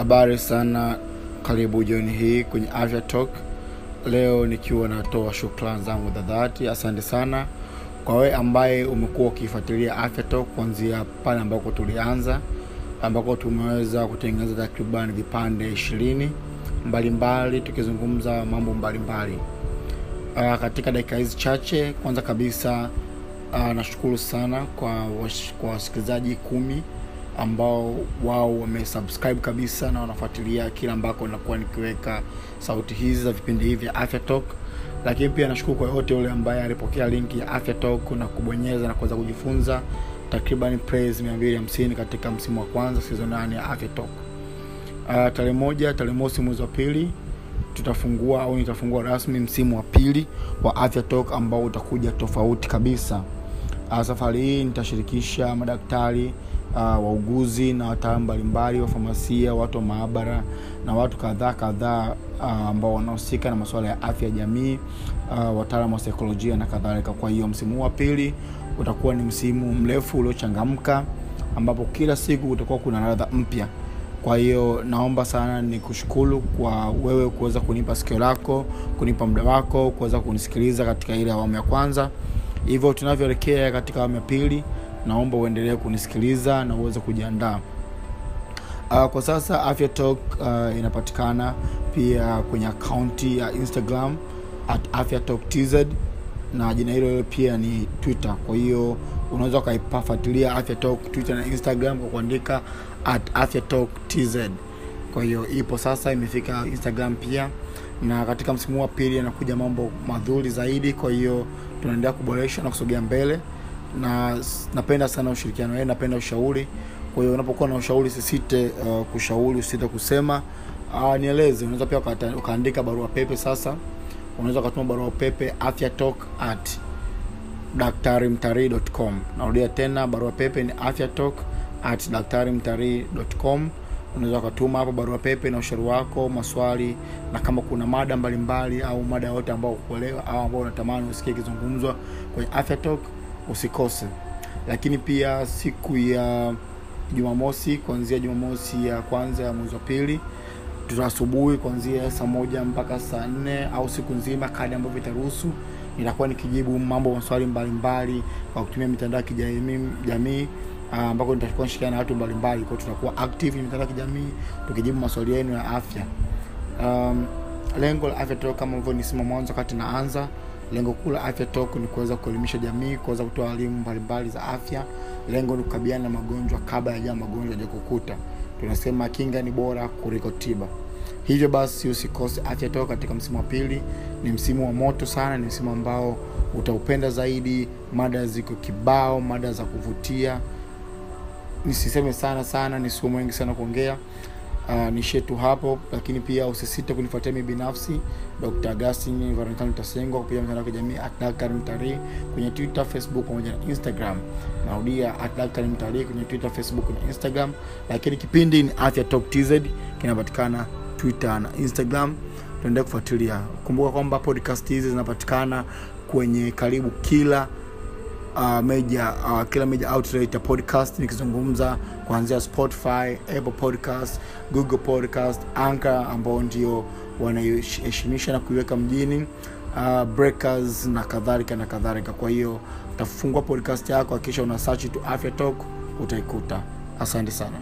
Habari sana, karibu jioni hii kwenye Afya Talk. Leo nikiwa natoa shukrani zangu za dhati. Asante sana kwa wewe ambaye umekuwa ukifuatilia Afya Talk kuanzia pale ambako tulianza, ambako tumeweza kutengeneza takriban vipande ishirini mbalimbali tukizungumza mambo mbalimbali. Uh, katika dakika hizi chache, kwanza kabisa uh, nashukuru sana kwa wasikilizaji kumi ambao wao wamesubscribe kabisa na wanafuatilia kila ambako nakuwa nikiweka sauti hizi za vipindi hivi vya Afya Talk. Lakini pia nashukuru kwa yote yule ambaye alipokea linki ya Afya Talk na kubonyeza na kuweza kujifunza takriban praise 250 katika msimu wa kwanza season 8 ya Afya Talk. Uh, tarehe moja tarehe mosi mwezi wa pili tutafungua au nitafungua rasmi msimu wa pili wa Afya Talk ambao utakuja tofauti kabisa. Uh, safari hii nitashirikisha madaktari uh, wauguzi na wataalamu mbalimbali wa famasia, watu wa maabara na watu kadhaa kadhaa uh, ambao wanahusika na masuala ya afya ya jamii, uh, wataalamu wa saikolojia na kadhalika. Kwa hiyo msimu huu wa pili utakuwa ni msimu mrefu uliochangamka, ambapo kila siku utakuwa kuna radha mpya. Kwa hiyo naomba sana ni kushukuru kwa wewe kuweza kunipa sikio lako, kunipa muda wako, kuweza kunisikiliza katika ile awamu ya kwanza. Hivyo tunavyoelekea katika awamu ya pili, naomba uendelee kunisikiliza na uweze kujiandaa. Uh, kwa sasa Afya Talk uh, inapatikana pia kwenye akaunti ya Instagram at Afya Talk TZ na jina hilo hilo pia ni Twitter. Kwa hiyo unaweza ukaipafuatilia Afya Talk Twitter na Instagram kwa kuandika at Afya Talk TZ. Kwa hiyo ipo sasa, imefika Instagram pia, na katika msimu wa pili anakuja mambo madhuri zaidi. Kwa hiyo tunaendelea kuboresha na kusogea mbele, na napenda sana ushirikiano wenu, napenda ushauri. Kwa hiyo unapokuwa na ushauri, sisite uh, kushauri, usisite kusema uh, nieleze. Unaweza pia ukaandika barua pepe sasa unaweza ukatuma barua pepe afyatalk at daktarimtarii.com. Narudia tena, barua pepe ni afyatalk at daktarimtarii.com. Unaweza ukatuma hapo barua pepe na ushauri wako, maswali, na kama kuna mada mbalimbali au mada yote ambao kuelewa au ambao unatamani usikie ikizungumzwa kwenye Afya Talk, usikose. Lakini pia siku ya Jumamosi, kuanzia Jumamosi ya kwanza ya mwezi wa pili tuta asubuhi kuanzia saa moja mpaka saa nne au siku nzima kadi ambavyo itaruhusu. Nitakuwa nikijibu mambo maswali mbalimbali kwa kutumia mitandao ya kijamii jamii ah, ambako nitakuwa nishirikiana na watu mbalimbali. Kwao tutakuwa active kwenye mitandao ya kijamii tukijibu maswali yenu ya afya. Um, lengo la afya talk kama hivyo nisema mwanzo wakati naanza lengo kuu la afya talk ni kuweza kuelimisha jamii kuweza kutoa elimu mbalimbali za afya. Lengo ni kukabiliana na magonjwa kabla ya magonjwa hajakukuta tunasema kinga ni bora kuliko tiba. Hivyo basi usikose afya talk katika msimu wa pili. Ni msimu wa moto sana ni msimu ambao utaupenda zaidi. Mada ziko kibao mada za kuvutia. Nisiseme sana sana nisiwe mwengi sana kuongea uh, nishetu hapo lakini pia usisite kunifuatia mi binafsi dr agustin valentine tasengwa kupitia mitandao ya kijamii at mtarii kwenye twitter facebook pamoja na instagram. Narudia at daktari mtarii kwenye twitter facebook na instagram. Lakini kipindi ni afya talk tz kinapatikana twitter na instagram. Tuendelee kufuatilia. Kumbuka kwamba podcast hizi zinapatikana kwenye karibu kila uh, major uh, kila major outlet ya podcast nikizungumza kuanzia spotify apple podcast google podcast anchor ambao ndio wanaiheshimisha na kuiweka mjini uh, breakers na kadhalika na kadhalika. Kwa hiyo utafungua podcast yako akisha una search tu afya talk utaikuta. Asante sana